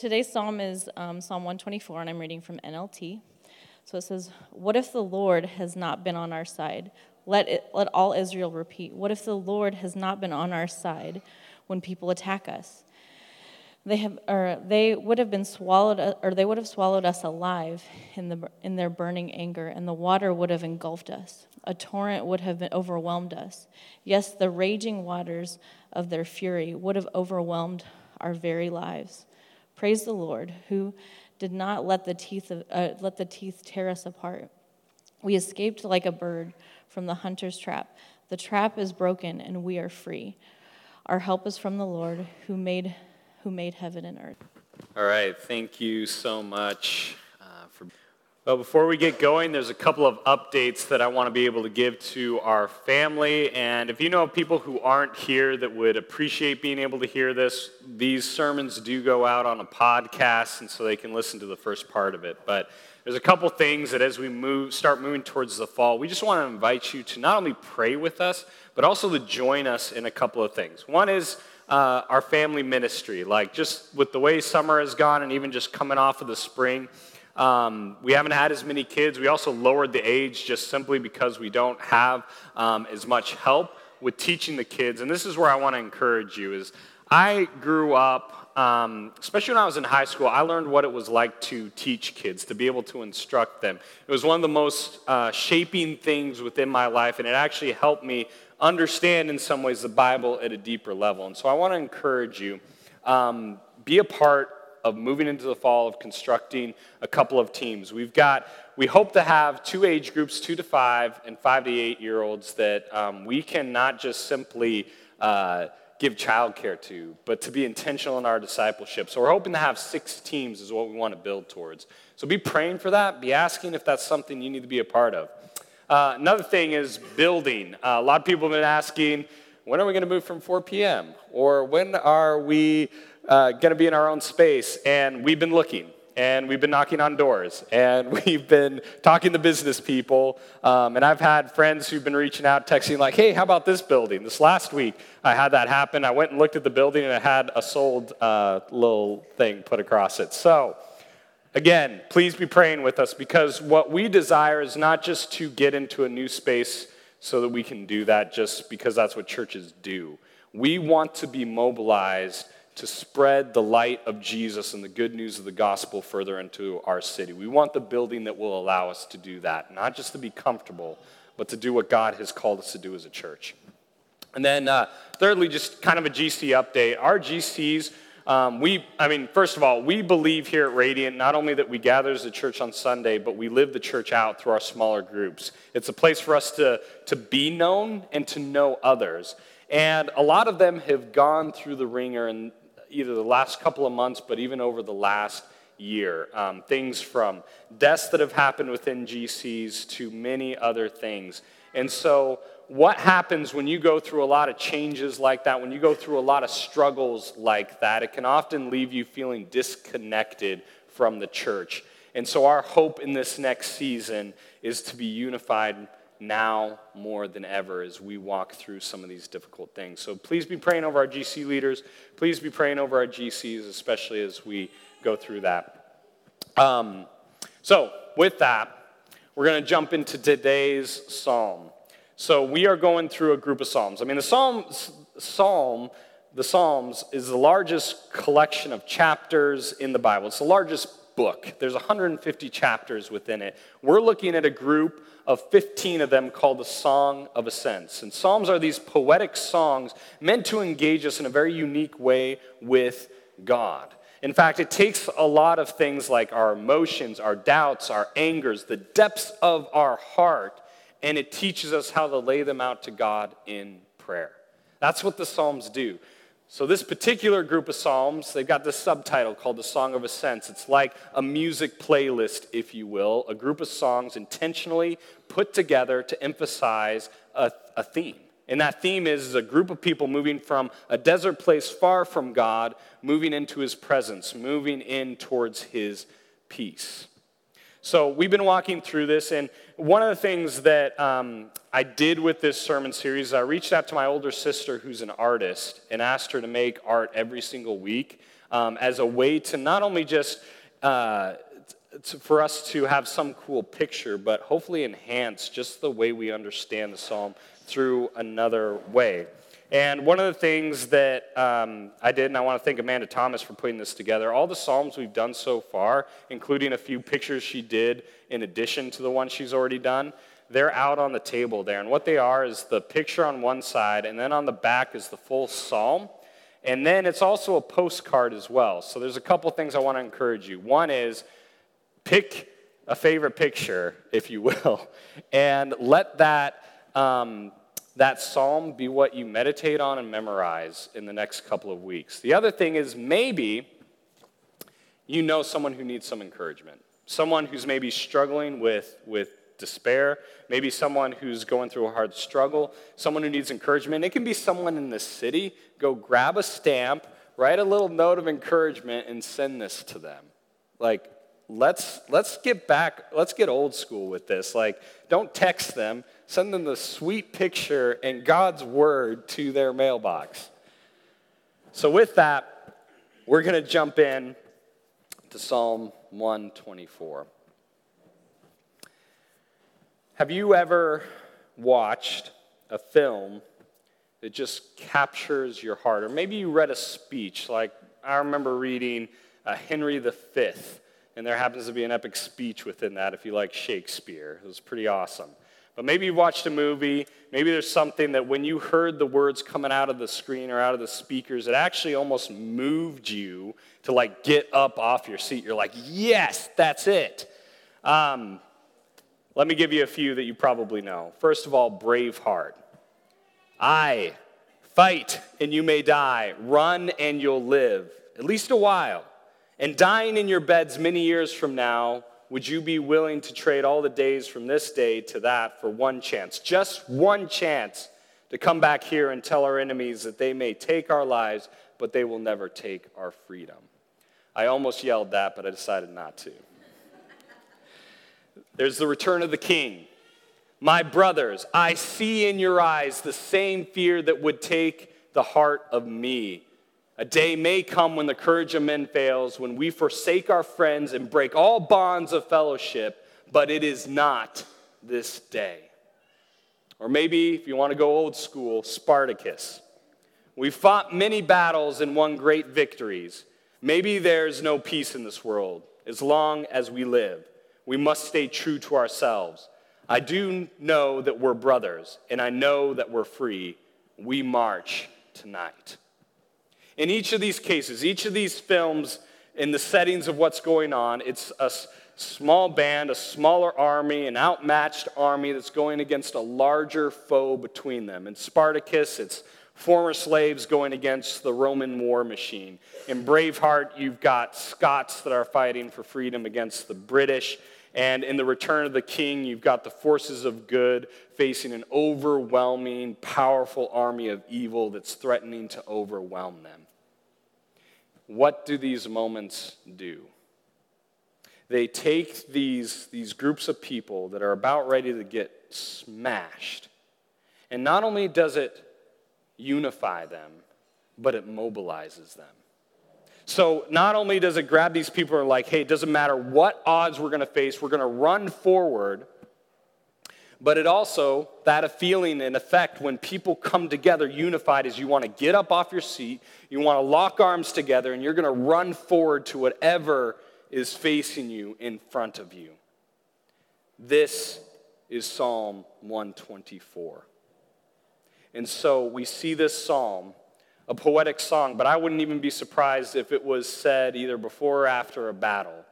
Today's psalm is um, Psalm 124, and I'm reading from NLT. So it says, What if the Lord has not been on our side? Let, it, let all Israel repeat, What if the Lord has not been on our side when people attack us? They, have, or they would have been swallowed, or they would have swallowed us alive in, the, in their burning anger, and the water would have engulfed us. A torrent would have overwhelmed us. Yes, the raging waters of their fury would have overwhelmed our very lives. Praise the Lord, who did not let the teeth, of, uh, let the teeth tear us apart. We escaped like a bird from the hunter's trap. The trap is broken, and we are free. Our help is from the Lord, who made, who made heaven and earth. All right, thank you so much. Well, before we get going, there's a couple of updates that I want to be able to give to our family. And if you know people who aren't here that would appreciate being able to hear this, these sermons do go out on a podcast, and so they can listen to the first part of it. But there's a couple things that as we move, start moving towards the fall, we just want to invite you to not only pray with us, but also to join us in a couple of things. One is uh, our family ministry. Like just with the way summer has gone, and even just coming off of the spring. Um, we haven't had as many kids. We also lowered the age just simply because we don't have um, as much help with teaching the kids. And this is where I want to encourage you is I grew up, um, especially when I was in high school, I learned what it was like to teach kids, to be able to instruct them. It was one of the most uh, shaping things within my life, and it actually helped me understand in some ways the Bible at a deeper level. And so I want to encourage you, um, be a part of moving into the fall of constructing a couple of teams. We've got, we hope to have two age groups, two to five and five to eight year olds, that um, we can not just simply uh, give childcare to, but to be intentional in our discipleship. So we're hoping to have six teams, is what we want to build towards. So be praying for that, be asking if that's something you need to be a part of. Uh, another thing is building. Uh, a lot of people have been asking, when are we going to move from 4 p.m.? Or when are we uh, going to be in our own space, and we've been looking. And we've been knocking on doors, and we've been talking to business people. Um, and I've had friends who've been reaching out, texting, like, hey, how about this building? This last week, I had that happen. I went and looked at the building, and it had a sold uh, little thing put across it. So, again, please be praying with us because what we desire is not just to get into a new space so that we can do that just because that's what churches do. We want to be mobilized to spread the light of Jesus and the good news of the gospel further into our city. We want the building that will allow us to do that, not just to be comfortable, but to do what God has called us to do as a church. And then, uh, thirdly, just kind of a GC update. Our GCs, um, we, I mean, first of all, we believe here at Radiant not only that we gather as a church on Sunday, but we live the church out through our smaller groups. It's a place for us to, to be known and to know others. And a lot of them have gone through the ringer and either the last couple of months, but even over the last year. Um, things from deaths that have happened within GCs to many other things. And so, what happens when you go through a lot of changes like that, when you go through a lot of struggles like that, it can often leave you feeling disconnected from the church. And so, our hope in this next season is to be unified now more than ever as we walk through some of these difficult things. So please be praying over our GC leaders. Please be praying over our GCs, especially as we go through that. Um, so, with that, we're going to jump into today's psalm. So, we are going through a group of psalms. I mean, the psalms, psalm, the Psalms is the largest collection of chapters in the Bible. It's the largest book. There's 150 chapters within it. We're looking at a group of 15 of them called the Song of Ascents. And Psalms are these poetic songs meant to engage us in a very unique way with God. In fact, it takes a lot of things like our emotions, our doubts, our angers, the depths of our heart, and it teaches us how to lay them out to God in prayer. That's what the Psalms do. So, this particular group of Psalms, they've got this subtitle called the Song of Ascents. It's like a music playlist, if you will, a group of songs intentionally put together to emphasize a, a theme. And that theme is, is a group of people moving from a desert place far from God, moving into his presence, moving in towards his peace. So we've been walking through this, and one of the things that um, I did with this sermon series is I reached out to my older sister, who's an artist, and asked her to make art every single week. um, as a way to not only just uh, to, for us to have some cool picture, but hopefully enhance just the way we understand the psalm through another way. And one of the things that um, I did, and I want to thank Amanda Thomas for putting this together, all the Psalms we've done so far, including a few pictures she did in addition to the one she's already done, they're out on the table there. And what they are is the picture on one side, and then on the back is the full Psalm. And then it's also a postcard as well. So there's a couple things I want to encourage you. One is pick a favorite picture, if you will, and let that. Um, that psalm be what you meditate on and memorize in the next couple of weeks. The other thing is maybe you know someone who needs some encouragement, someone who's maybe struggling with, with despair, maybe someone who's going through a hard struggle, someone who needs encouragement. It can be someone in the city. Go grab a stamp, write a little note of encouragement, and send this to them. Like, let's let's get back let's get old school with this like don't text them send them the sweet picture and god's word to their mailbox so with that we're going to jump in to psalm 124 have you ever watched a film that just captures your heart or maybe you read a speech like i remember reading uh, henry v and there happens to be an epic speech within that if you like Shakespeare. It was pretty awesome. But maybe you watched a movie, maybe there's something that when you heard the words coming out of the screen or out of the speakers, it actually almost moved you to like get up off your seat. You're like, yes, that's it. Um, let me give you a few that you probably know. First of all, Braveheart. I fight and you may die, run and you'll live, at least a while. And dying in your beds many years from now, would you be willing to trade all the days from this day to that for one chance? Just one chance to come back here and tell our enemies that they may take our lives, but they will never take our freedom. I almost yelled that, but I decided not to. There's the return of the king. My brothers, I see in your eyes the same fear that would take the heart of me. A day may come when the courage of men fails, when we forsake our friends and break all bonds of fellowship, but it is not this day. Or maybe, if you want to go old school, Spartacus. We fought many battles and won great victories. Maybe there's no peace in this world as long as we live. We must stay true to ourselves. I do know that we're brothers, and I know that we're free. We march tonight. In each of these cases, each of these films, in the settings of what's going on, it's a small band, a smaller army, an outmatched army that's going against a larger foe between them. In Spartacus, it's former slaves going against the Roman war machine. In Braveheart, you've got Scots that are fighting for freedom against the British. And in the return of the king, you've got the forces of good facing an overwhelming, powerful army of evil that's threatening to overwhelm them. What do these moments do? They take these, these groups of people that are about ready to get smashed, and not only does it unify them, but it mobilizes them. So not only does it grab these people and like, hey, it doesn't matter what odds we're going to face, we're going to run forward but it also, that a feeling and effect when people come together unified is you want to get up off your seat, you want to lock arms together, and you're going to run forward to whatever is facing you in front of you. This is Psalm 124. And so we see this psalm, a poetic song, but I wouldn't even be surprised if it was said either before or after a battle.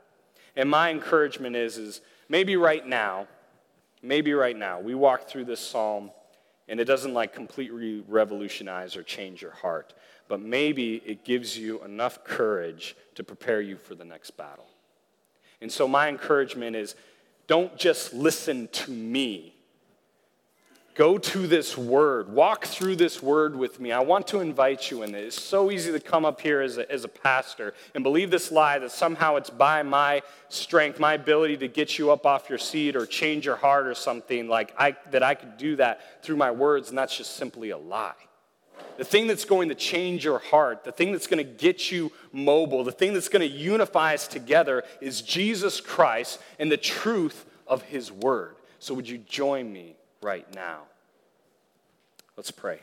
And my encouragement is, is maybe right now, maybe right now we walk through this psalm and it doesn't like completely revolutionize or change your heart, but maybe it gives you enough courage to prepare you for the next battle. And so my encouragement is don't just listen to me Go to this word. Walk through this word with me. I want to invite you in it. It's so easy to come up here as a, as a pastor and believe this lie that somehow it's by my strength, my ability to get you up off your seat or change your heart or something like I, that I could do that through my words, and that's just simply a lie. the thing that's going to change your heart, the thing that's going to get you mobile, the thing that's going to unify us together is Jesus Christ and the truth of his word. So, would you join me right now? Let's pray.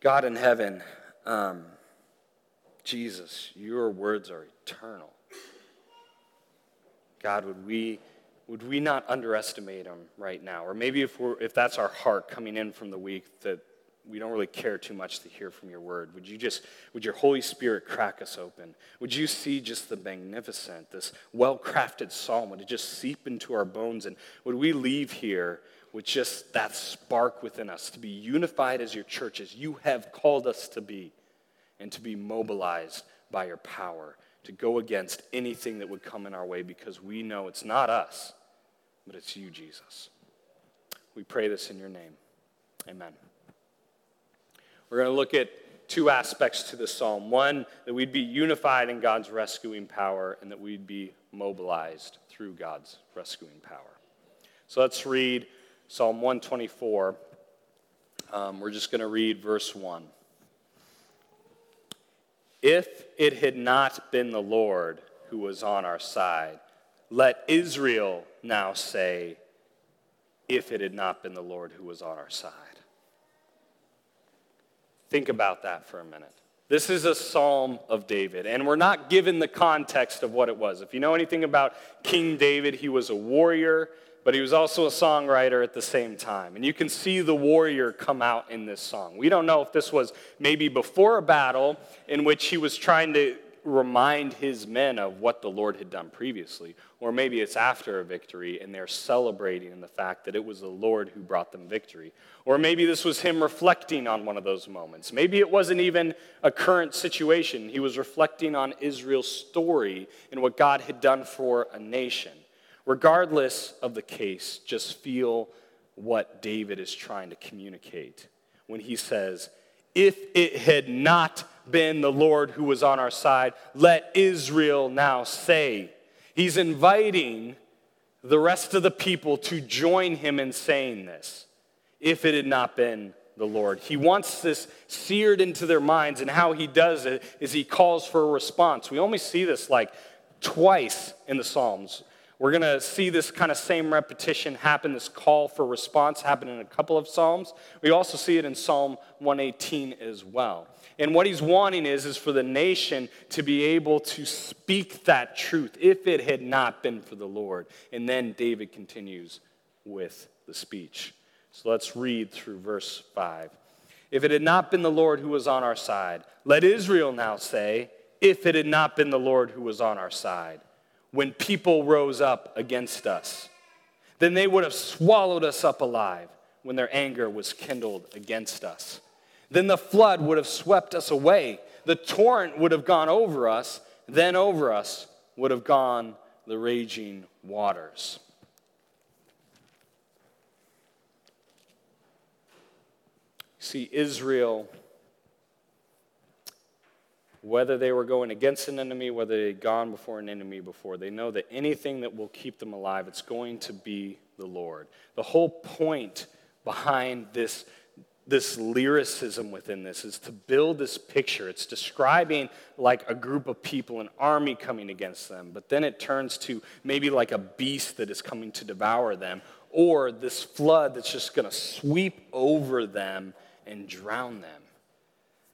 God in heaven, um, Jesus, your words are eternal. God, would we, would we not underestimate them right now? Or maybe if, we're, if that's our heart coming in from the week, that we don't really care too much to hear from your word. Would you just, would your Holy Spirit crack us open? Would you see just the magnificent, this well crafted psalm? Would it just seep into our bones? And would we leave here with just that spark within us to be unified as your church, as you have called us to be, and to be mobilized by your power to go against anything that would come in our way because we know it's not us, but it's you, Jesus. We pray this in your name. Amen. We're going to look at two aspects to the psalm. One, that we'd be unified in God's rescuing power, and that we'd be mobilized through God's rescuing power. So let's read Psalm 124. Um, we're just going to read verse 1. If it had not been the Lord who was on our side, let Israel now say, if it had not been the Lord who was on our side. Think about that for a minute. This is a psalm of David, and we're not given the context of what it was. If you know anything about King David, he was a warrior but he was also a songwriter at the same time. And you can see the warrior come out in this song. We don't know if this was maybe before a battle in which he was trying to remind his men of what the Lord had done previously, or maybe it's after a victory and they're celebrating in the fact that it was the Lord who brought them victory. Or maybe this was him reflecting on one of those moments. Maybe it wasn't even a current situation. He was reflecting on Israel's story and what God had done for a nation. Regardless of the case, just feel what David is trying to communicate when he says, If it had not been the Lord who was on our side, let Israel now say. He's inviting the rest of the people to join him in saying this. If it had not been the Lord. He wants this seared into their minds, and how he does it is he calls for a response. We only see this like twice in the Psalms. We're going to see this kind of same repetition happen, this call for response happen in a couple of Psalms. We also see it in Psalm 118 as well. And what he's wanting is, is for the nation to be able to speak that truth if it had not been for the Lord. And then David continues with the speech. So let's read through verse 5. If it had not been the Lord who was on our side, let Israel now say, if it had not been the Lord who was on our side when people rose up against us. Then they would have swallowed us up alive when their anger was kindled against us. Then the flood would have swept us away. The torrent would have gone over us. Then over us would have gone the raging waters. See, Israel whether they were going against an enemy, whether they'd gone before an enemy before. They know that anything that will keep them alive, it's going to be the Lord. The whole point behind this, this lyricism within this is to build this picture. It's describing like a group of people, an army coming against them, but then it turns to maybe like a beast that is coming to devour them, or this flood that's just going to sweep over them and drown them.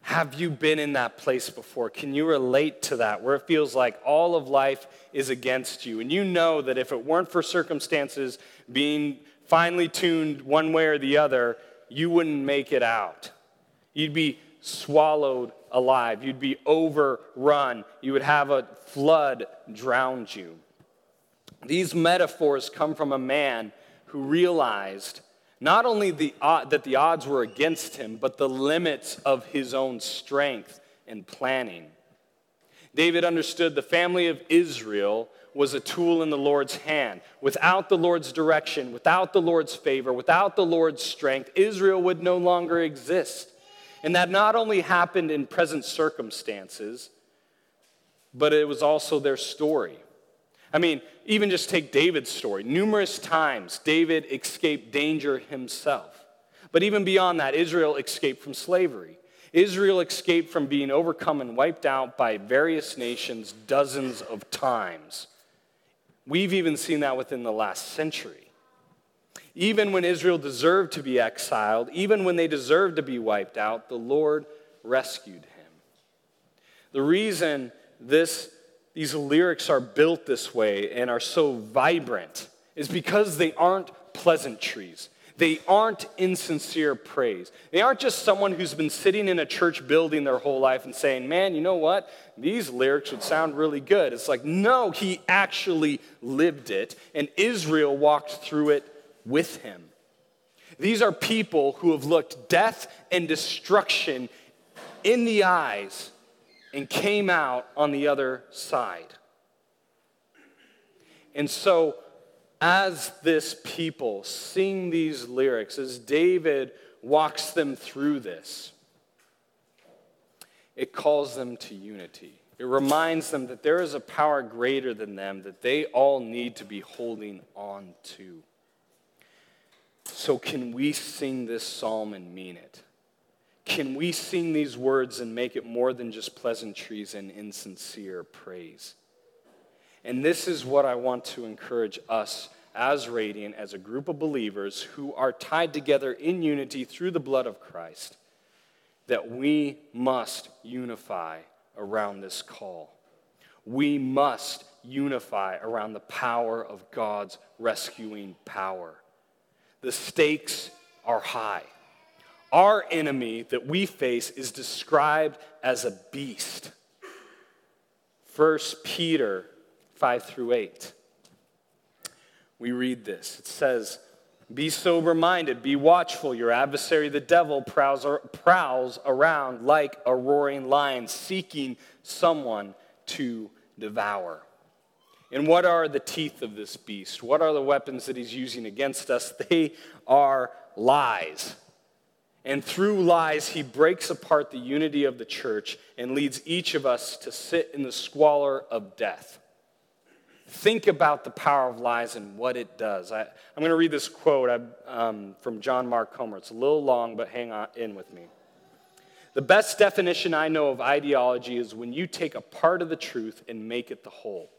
Have you been in that place before? Can you relate to that where it feels like all of life is against you? And you know that if it weren't for circumstances being finely tuned one way or the other, you wouldn't make it out. You'd be swallowed alive, you'd be overrun, you would have a flood drown you. These metaphors come from a man who realized not only the, uh, that the odds were against him, but the limits of his own strength and planning. David understood the family of Israel was a tool in the Lord's hand. Without the Lord's direction, without the Lord's favor, without the Lord's strength, Israel would no longer exist. And that not only happened in present circumstances, but it was also their story. I mean, even just take David's story. Numerous times, David escaped danger himself. But even beyond that, Israel escaped from slavery. Israel escaped from being overcome and wiped out by various nations dozens of times. We've even seen that within the last century. Even when Israel deserved to be exiled, even when they deserved to be wiped out, the Lord rescued him. The reason this, these lyrics are built this way and are so vibrant is because they aren't pleasantries. They aren't insincere praise. They aren't just someone who's been sitting in a church building their whole life and saying, man, you know what? These lyrics would sound really good. It's like, no, he actually lived it, and Israel walked through it with him. These are people who have looked death and destruction in the eyes and came out on the other side. And so, as this people sing these lyrics, as David walks them through this, it calls them to unity. It reminds them that there is a power greater than them that they all need to be holding on to. So, can we sing this psalm and mean it? Can we sing these words and make it more than just pleasantries and insincere praise? And this is what I want to encourage us as Radiant, as a group of believers who are tied together in unity through the blood of Christ, that we must unify around this call. We must unify around the power of God's rescuing power. The stakes are high. Our enemy that we face is described as a beast. 1 Peter 5 through 8. We read this. It says, Be sober minded, be watchful. Your adversary, the devil, prowls, prowls around like a roaring lion, seeking someone to devour. And what are the teeth of this beast? What are the weapons that he's using against us? They are lies. And through lies, he breaks apart the unity of the church and leads each of us to sit in the squalor of death. Think about the power of lies and what it does. I, am going to read this quote um, from John Mark Comer. It's a little long, but hang on in with me. The best definition I know of ideology is when you take a part of the truth and make it the whole.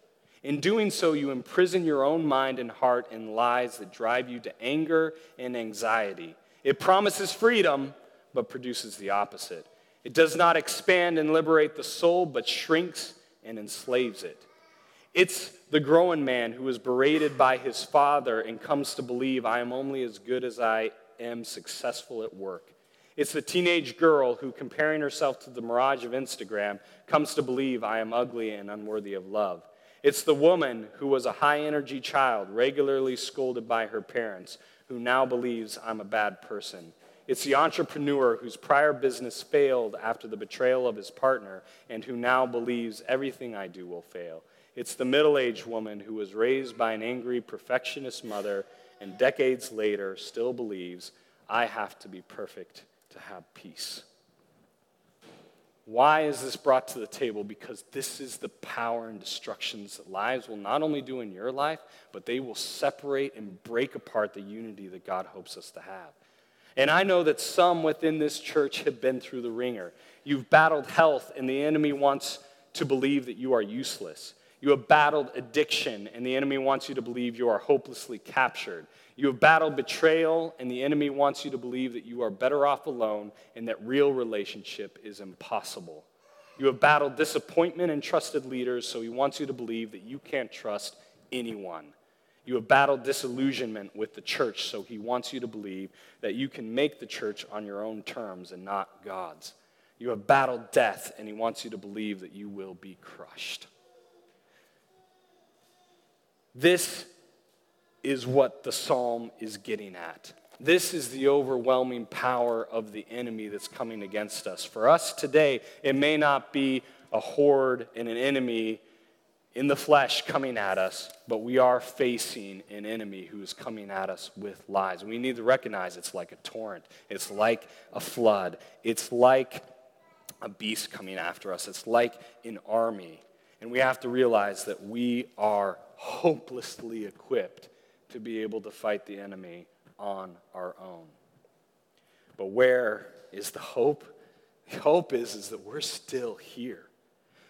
In doing so, you imprison your own mind and heart in lies that drive you to anger and anxiety. It promises freedom, but produces the opposite. It does not expand and liberate the soul, but shrinks and enslaves it. It's the growing man who is berated by his father and comes to believe, I am only as good as I am successful at work. It's the teenage girl who, comparing herself to the mirage of Instagram, comes to believe, I am ugly and unworthy of love. It's the woman who was a high energy child, regularly scolded by her parents, who now believes I'm a bad person. It's the entrepreneur whose prior business failed after the betrayal of his partner and who now believes everything I do will fail. It's the middle aged woman who was raised by an angry perfectionist mother and decades later still believes I have to be perfect to have peace. Why is this brought to the table? Because this is the power and destructions that lives will not only do in your life, but they will separate and break apart the unity that God hopes us to have. And I know that some within this church have been through the ringer. You've battled health, and the enemy wants to believe that you are useless. You have battled addiction, and the enemy wants you to believe you are hopelessly captured. You have battled betrayal, and the enemy wants you to believe that you are better off alone and that real relationship is impossible. You have battled disappointment and trusted leaders, so he wants you to believe that you can't trust anyone. You have battled disillusionment with the church, so he wants you to believe that you can make the church on your own terms and not God's. You have battled death, and he wants you to believe that you will be crushed. This is what the psalm is getting at. This is the overwhelming power of the enemy that's coming against us. For us today, it may not be a horde and an enemy in the flesh coming at us, but we are facing an enemy who is coming at us with lies. We need to recognize it's like a torrent, it's like a flood, it's like a beast coming after us, it's like an army. And we have to realize that we are hopelessly equipped to be able to fight the enemy on our own. But where is the hope? The hope is, is that we're still here.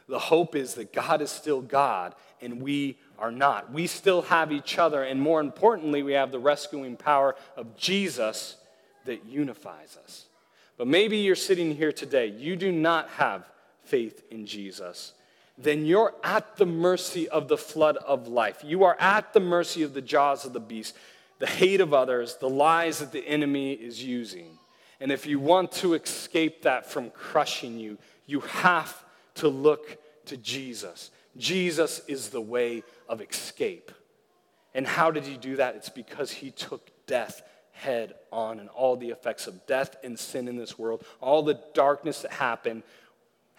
The hope is that God is still God and we are not. We still have each other, and more importantly, we have the rescuing power of Jesus that unifies us. But maybe you're sitting here today, you do not have faith in Jesus. Then you're at the mercy of the flood of life. You are at the mercy of the jaws of the beast, the hate of others, the lies that the enemy is using. And if you want to escape that from crushing you, you have to look to Jesus. Jesus is the way of escape. And how did he do that? It's because he took death head on and all the effects of death and sin in this world, all the darkness that happened,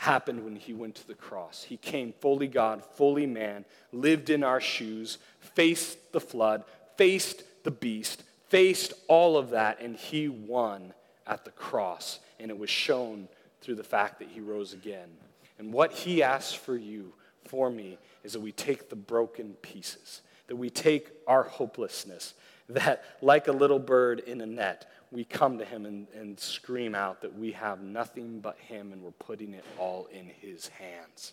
happened when he went to the cross. He came fully God, fully man, lived in our shoes, faced the flood, faced the beast, faced all of that, and he won at the cross. And it was shown through the fact that he rose again. And what he asks for you, for me, is that we take the broken pieces, that we take our hopelessness, that like a little bird in a net, we come to him and, and scream out that we have nothing but him and we're putting it all in his hands.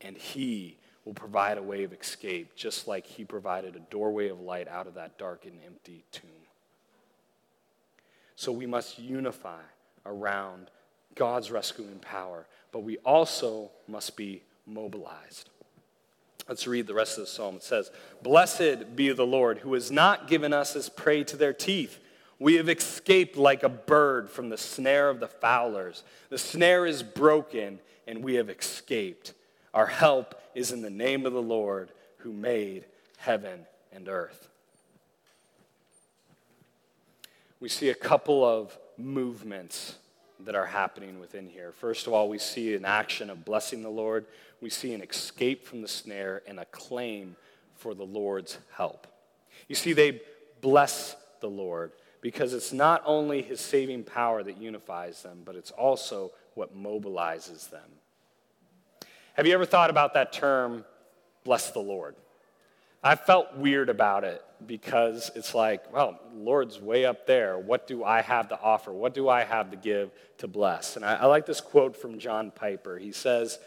And he will provide a way of escape, just like he provided a doorway of light out of that dark and empty tomb. So we must unify around God's rescuing power, but we also must be mobilized. Let's read the rest of the psalm. It says, Blessed be the Lord, who has not given us as prey to their teeth. We have escaped like a bird from the snare of the fowlers. The snare is broken, and we have escaped. Our help is in the name of the Lord, who made heaven and earth. We see a couple of movements that are happening within here. First of all, we see an action of blessing the Lord, we see an escape from the snare, and a claim for the Lord's help. You see, they bless the Lord because it's not only his saving power that unifies them, but it's also what mobilizes them. Have you ever thought about that term, bless the Lord? I felt weird about it because it's like, well, Lord's way up there. What do I have to offer? What do I have to give to bless? And I, I like this quote from John Piper. He says,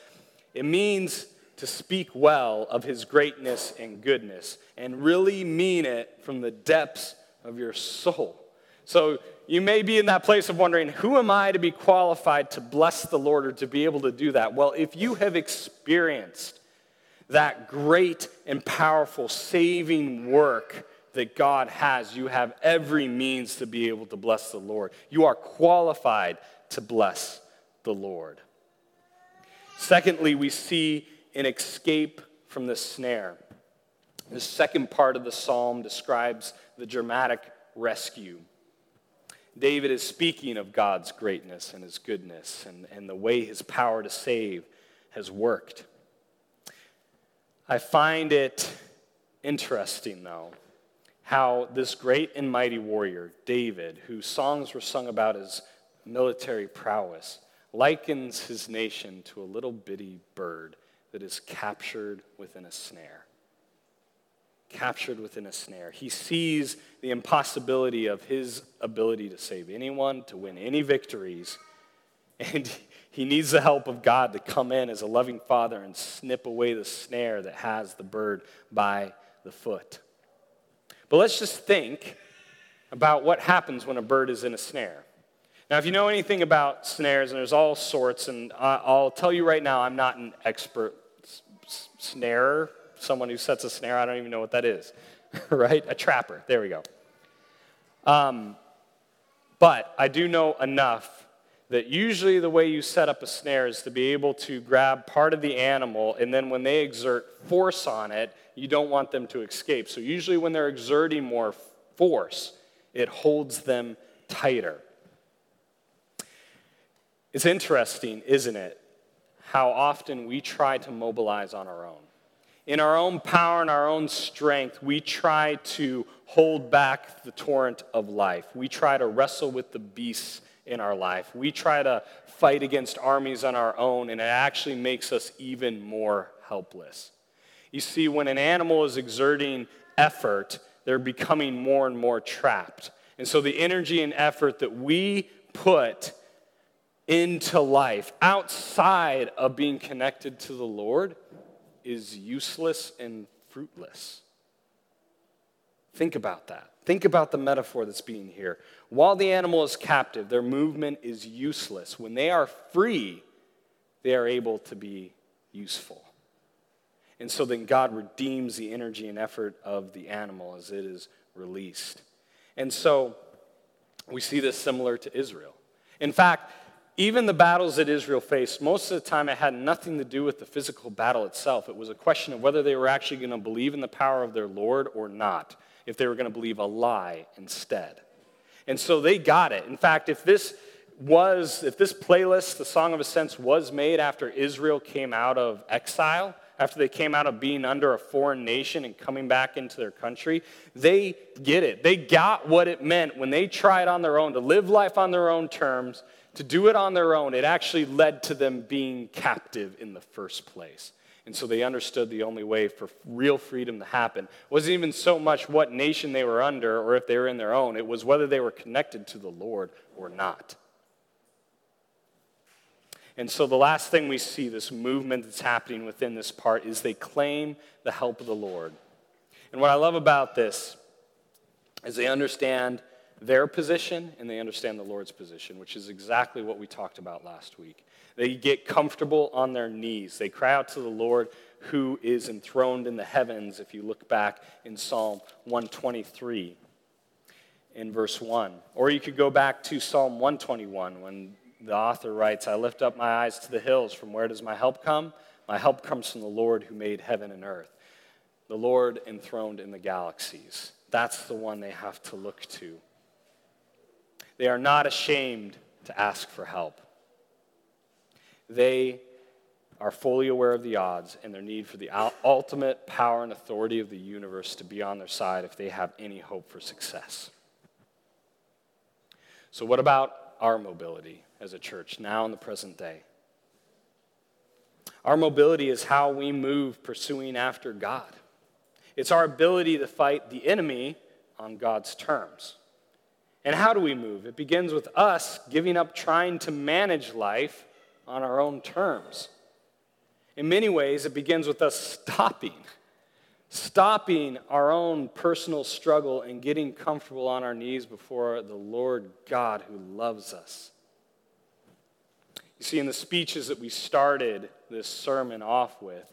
It means to speak well of his greatness and goodness and really mean it from the depths of your soul. So you may be in that place of wondering, who am I to be qualified to bless the Lord or to be able to do that? Well, if you have experienced that great and powerful saving work that God has, you have every means to be able to bless the Lord. You are qualified to bless the Lord. Secondly, we see an escape from the snare. The second part of the psalm describes the dramatic rescue. David is speaking of God's greatness and his goodness and, and the way his power to save has worked. I find it interesting, though, how this great and mighty warrior, David, whose songs were sung about his military prowess, likens his nation to a little bitty bird that is captured within a snare. Captured within a snare. He sees the impossibility of his ability to save anyone, to win any victories, and he needs the help of God to come in as a loving father and snip away the snare that has the bird by the foot. But let's just think about what happens when a bird is in a snare. Now, if you know anything about snares, and there's all sorts, and I'll tell you right now, I'm not an expert snarer, someone who sets a snare. I don't even know what that is, right? A trapper. There we go. Um, but I do know enough that usually the way you set up a snare is to be able to grab part of the animal, and then when they exert force on it, you don't want them to escape. So, usually, when they're exerting more force, it holds them tighter. It's interesting, isn't it, how often we try to mobilize on our own. In our own power and our own strength, we try to hold back the torrent of life. We try to wrestle with the beasts in our life. We try to fight against armies on our own, and it actually makes us even more helpless. You see, when an animal is exerting effort, they're becoming more and more trapped. And so the energy and effort that we put into life outside of being connected to the Lord is useless and fruitless. Think about that. Think about the metaphor that's being here. While the animal is captive, their movement is useless. When they are free, they are able to be useful. And so then God redeems the energy and effort of the animal as it is released. And so we see this similar to Israel. In fact, even the battles that Israel faced, most of the time it had nothing to do with the physical battle itself. It was a question of whether they were actually going to believe in the power of their Lord or not, if they were going to believe a lie instead. And so they got it. In fact, if this was, if this playlist, the Song of Ascents, was made after Israel came out of exile, after they came out of being under a foreign nation and coming back into their country, they get it. They got what it meant when they tried on their own to live life on their own terms, to do it on their own. It actually led to them being captive in the first place. And so they understood the only way for real freedom to happen wasn't even so much what nation they were under or if they were in their own, it was whether they were connected to the Lord or not. And so the last thing we see, this movement that's happening within this part, is they claim the help of the Lord. And what I love about this is they understand their position and they understand the Lord's position, which is exactly what we talked about last week. They get comfortable on their knees. They cry out to the Lord who is enthroned in the heavens, if you look back in Psalm 123 in verse 1. Or you could go back to Psalm 121 when the author writes, I lift up my eyes to the hills. From where does my help come? My help comes from the Lord who made heaven and earth. The Lord enthroned in the galaxies. That's the one they have to look to. They are not ashamed to ask for help. They are fully aware of the odds and their need for the ultimate power and authority of the universe to be on their side if they have any hope for success. So, what about our mobility? as a church now in the present day. Our mobility is how we move pursuing after God. It's our ability to fight the enemy on God's terms. And how do we move? It begins with us giving up trying to manage life on our own terms. In many ways, it begins with us stopping, stopping our own personal struggle and getting comfortable on our knees before the Lord God who loves us. You see, in the speeches that we started this sermon off with,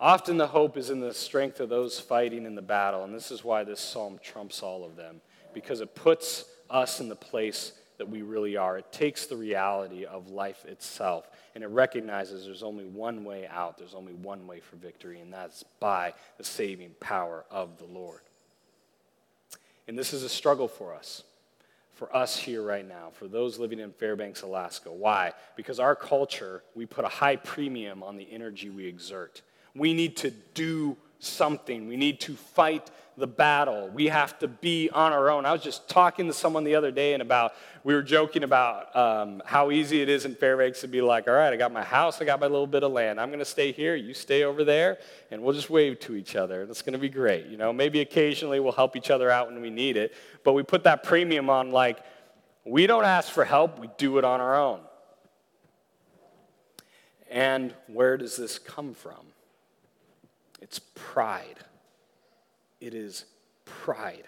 often the hope is in the strength of those fighting in the battle. And this is why this psalm trumps all of them, because it puts us in the place that we really are. It takes the reality of life itself and it recognizes there's only one way out, there's only one way for victory, and that's by the saving power of the Lord. And this is a struggle for us for us here right now, for those living in Fairbanks, Alaska. Why? Because our culture, we put a high premium on the energy we exert. We need to do something, we need to fight the battle. We have to be on our own. I was just talking to someone the other day and about, we were joking about um, how easy it is in Fairbanks to be like, all right, I got my house, I got my little bit of land. I'm going to stay here, you stay over there, and we'll just wave to each other. That's going to be great. You know, maybe occasionally we'll help each other out when we need it, but we put that premium on like, we don't ask for help, we do it on our own. And where does this come from? It's pride. It is pride.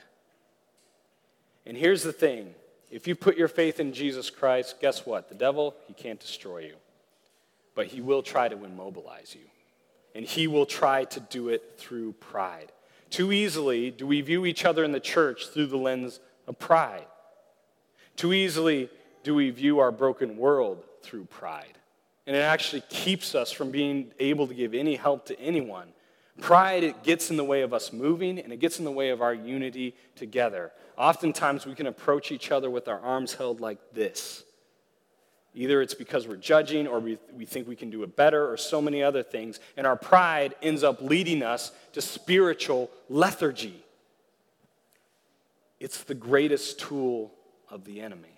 And here's the thing if you put your faith in Jesus Christ, guess what? The devil, he can't destroy you, but he will try to immobilize you. And he will try to do it through pride. Too easily do we view each other in the church through the lens of pride. Too easily do we view our broken world through pride. And it actually keeps us from being able to give any help to anyone Pride, it gets in the way of us moving and it gets in the way of our unity together. Oftentimes, we can approach each other with our arms held like this. Either it's because we're judging or we, we think we can do it better or so many other things. And our pride ends up leading us to spiritual lethargy. It's the greatest tool of the enemy.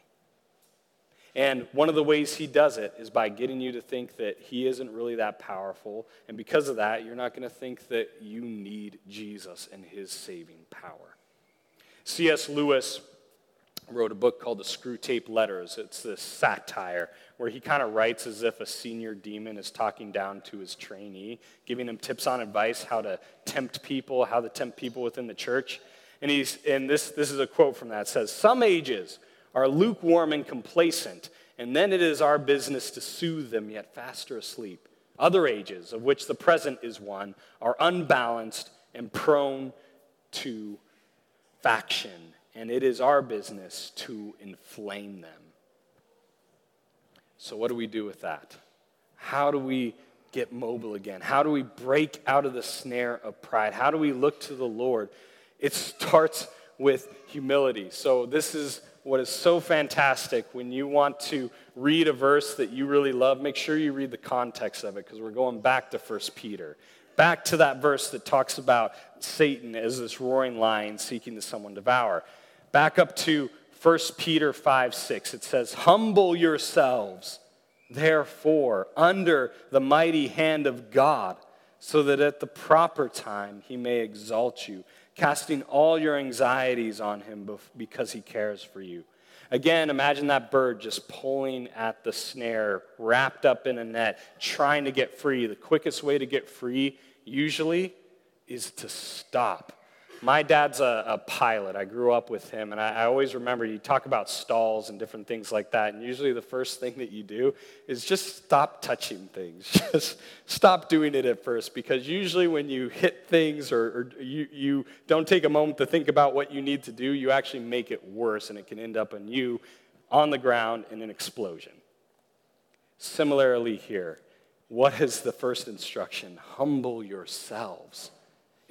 And one of the ways he does it is by getting you to think that he isn't really that powerful. And because of that, you're not going to think that you need Jesus and his saving power. C.S. Lewis wrote a book called The Screwtape Letters. It's this satire where he kind of writes as if a senior demon is talking down to his trainee, giving him tips on advice how to tempt people, how to tempt people within the church. And, he's, and this, this is a quote from that. It says, Some ages are lukewarm and complacent, and then it is our business to soothe them yet faster asleep. Other ages, of which the present is one, are unbalanced and prone to faction and it is our business to inflame them. So, what do we do with that? How do we get mobile again? How do we break out of the snare of pride? How do we look to the Lord? It starts with humility. So, this is what is so fantastic when you want to read a verse that you really love, make sure you read the context of it because we're going back to 1 Peter. Back to that verse that talks about Satan as this roaring lion seeking to someone devour. Back up to 1 Peter 5 6. It says, Humble yourselves, therefore, under the mighty hand of God, so that at the proper time he may exalt you, casting all your anxieties on him because he cares for you. Again, imagine that bird just pulling at the snare, wrapped up in a net, trying to get free. The quickest way to get free, usually, is to stop my dad's a, a, pilot. I grew up with him, and I, I, always remember you talk about stalls and different things like that. And usually, the first thing that you do is just stop touching things. Just stop doing it at first, because usually, when you hit things or, or you, you don't take a moment to think about what you need to do, you actually make it worse, and it can end up on you on the ground in an explosion. Similarly, here, what is the first instruction? Humble yourselves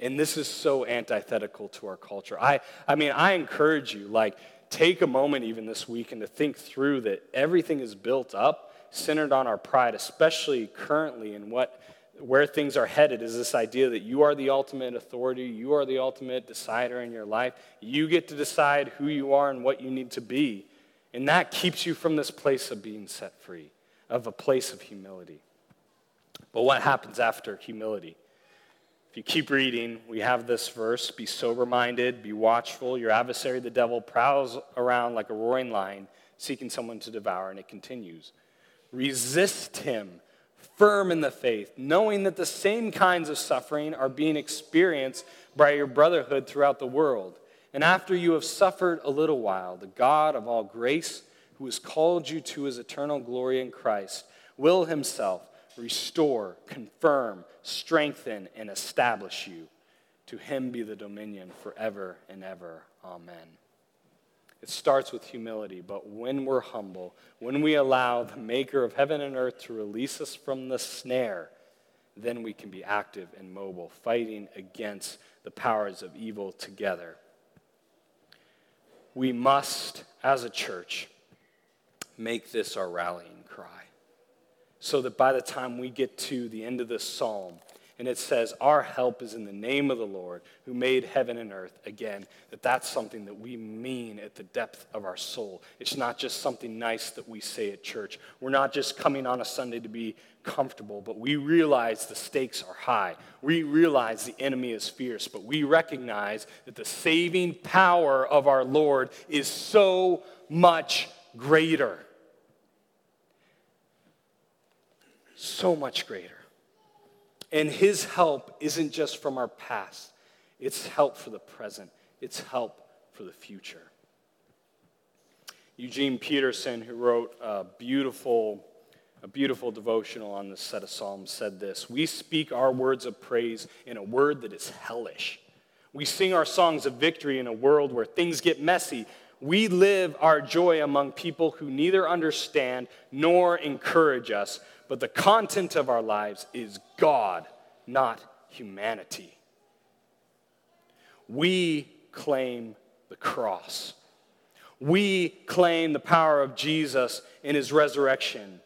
and this is so antithetical to our culture. I, I mean, I encourage you, like, take a moment even this week and to think through that everything is built up centered on our pride, especially currently in what where things are headed is this idea that you are the ultimate authority, you are the ultimate decider in your life. You get to decide who you are and what you need to be. And that keeps you from this place of being set free, of a place of humility. But what happens after humility? If you keep reading, we have this verse Be sober minded, be watchful. Your adversary, the devil, prowls around like a roaring lion, seeking someone to devour. And it continues Resist him, firm in the faith, knowing that the same kinds of suffering are being experienced by your brotherhood throughout the world. And after you have suffered a little while, the God of all grace, who has called you to his eternal glory in Christ, will himself restore, confirm, strengthen, and establish you. To him be the dominion forever and ever. Amen. It starts with humility, but when we're humble, when we allow the maker of heaven and earth to release us from the snare, then we can be active and mobile, fighting against the powers of evil together. We must, as a church, make this our rallying cry so that by the time we get to the end of this psalm, and it says, Our help is in the name of the Lord who made heaven and earth again, that that's something that we mean at the depth of our soul. It's not just something nice that we say at church. We're not just coming on a Sunday to be comfortable, but we realize the stakes are high. We realize the enemy is fierce, but we recognize that the saving power of our Lord is so much greater. So much greater. And his help isn't just from our past, it's help for the present, it's help for the future. Eugene Peterson, who wrote a beautiful, a beautiful devotional on this set of Psalms, said this We speak our words of praise in a word that is hellish. We sing our songs of victory in a world where things get messy. We live our joy among people who neither understand nor encourage us, but the content of our lives is God, not humanity. We claim the cross. We claim the power of Jesus in his resurrection.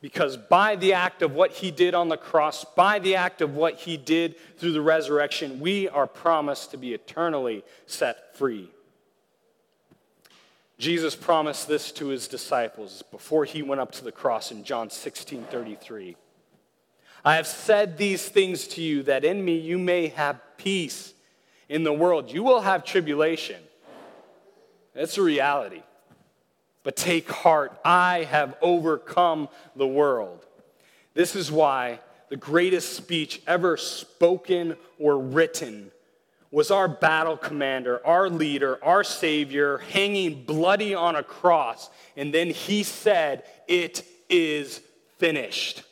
Because by the act of what he did on the cross, by the act of what he did through the resurrection, we are promised to be eternally set free. Jesus promised this to his disciples before he went up to the cross in John 16 33. I have said these things to you that in me you may have peace in the world. You will have tribulation. That's a reality. But take heart, I have overcome the world. This is why the greatest speech ever spoken or written was our battle commander, our leader, our Savior, hanging bloody on a cross. And then he said, It is finished.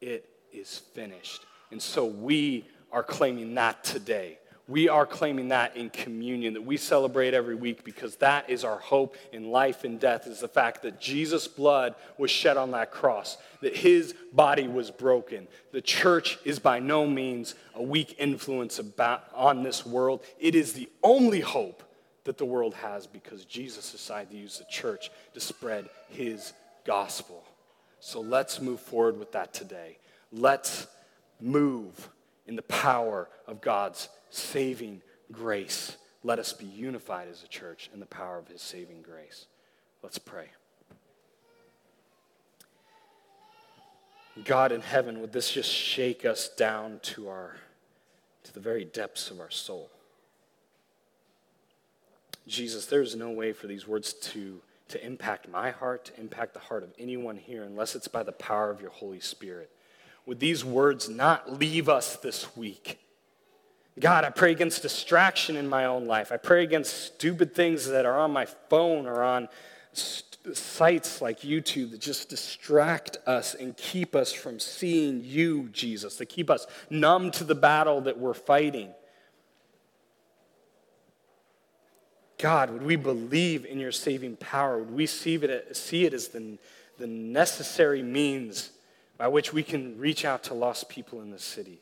It is finished. And so we are claiming that today. We are claiming that in communion that we celebrate every week because that is our hope in life and death is the fact that Jesus' blood was shed on that cross, that his body was broken. The church is by no means a weak influence about, on this world. It is the only hope that the world has because Jesus decided to use the church to spread his gospel. So let's move forward with that today. Let's move in the power of God's saving grace. Let us be unified as a church in the power of his saving grace. Let's pray. God in heaven, would this just shake us down to our to the very depths of our soul? Jesus, there is no way for these words to, to impact my heart, to impact the heart of anyone here, unless it's by the power of your Holy Spirit. Would these words not leave us this week? God, I pray against distraction in my own life. I pray against stupid things that are on my phone or on sites like YouTube that just distract us and keep us from seeing you, Jesus, that keep us numb to the battle that we're fighting. God, would we believe in your saving power? Would we see it, see it as the, the necessary means by which we can reach out to lost people in the city?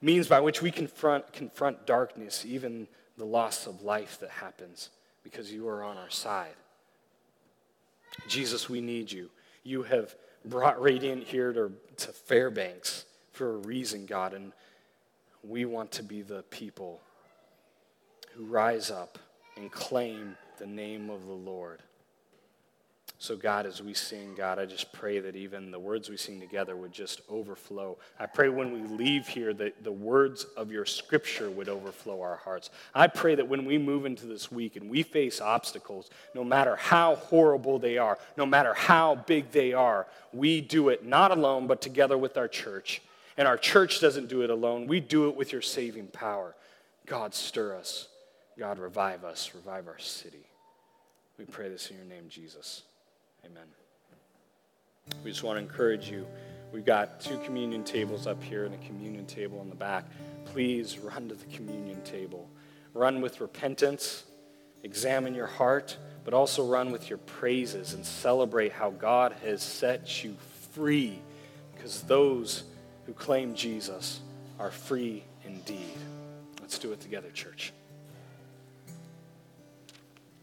means by which we confront, confront darkness, even the loss of life that happens, because you are on our side. Jesus, we need you. You have brought Radiant here to, to Fairbanks for a reason, God, and we want to be the people who rise up and claim the name of the Lord. So, God, as we sing, God, I just pray that even the words we sing together would just overflow. I pray when we leave here that the words of your scripture would overflow our hearts. I pray that when we move into this week and we face obstacles, no matter how horrible they are, no matter how big they are, we do it not alone, but together with our church. And our church doesn't do it alone, we do it with your saving power. God, stir us. God, revive us. Revive our city. We pray this in your name, Jesus. Amen. We just want to encourage you. We've got two communion tables up here and a communion table in the back. Please run to the communion table. Run with repentance, examine your heart, but also run with your praises and celebrate how God has set you free because those who claim Jesus are free indeed. Let's do it together, church.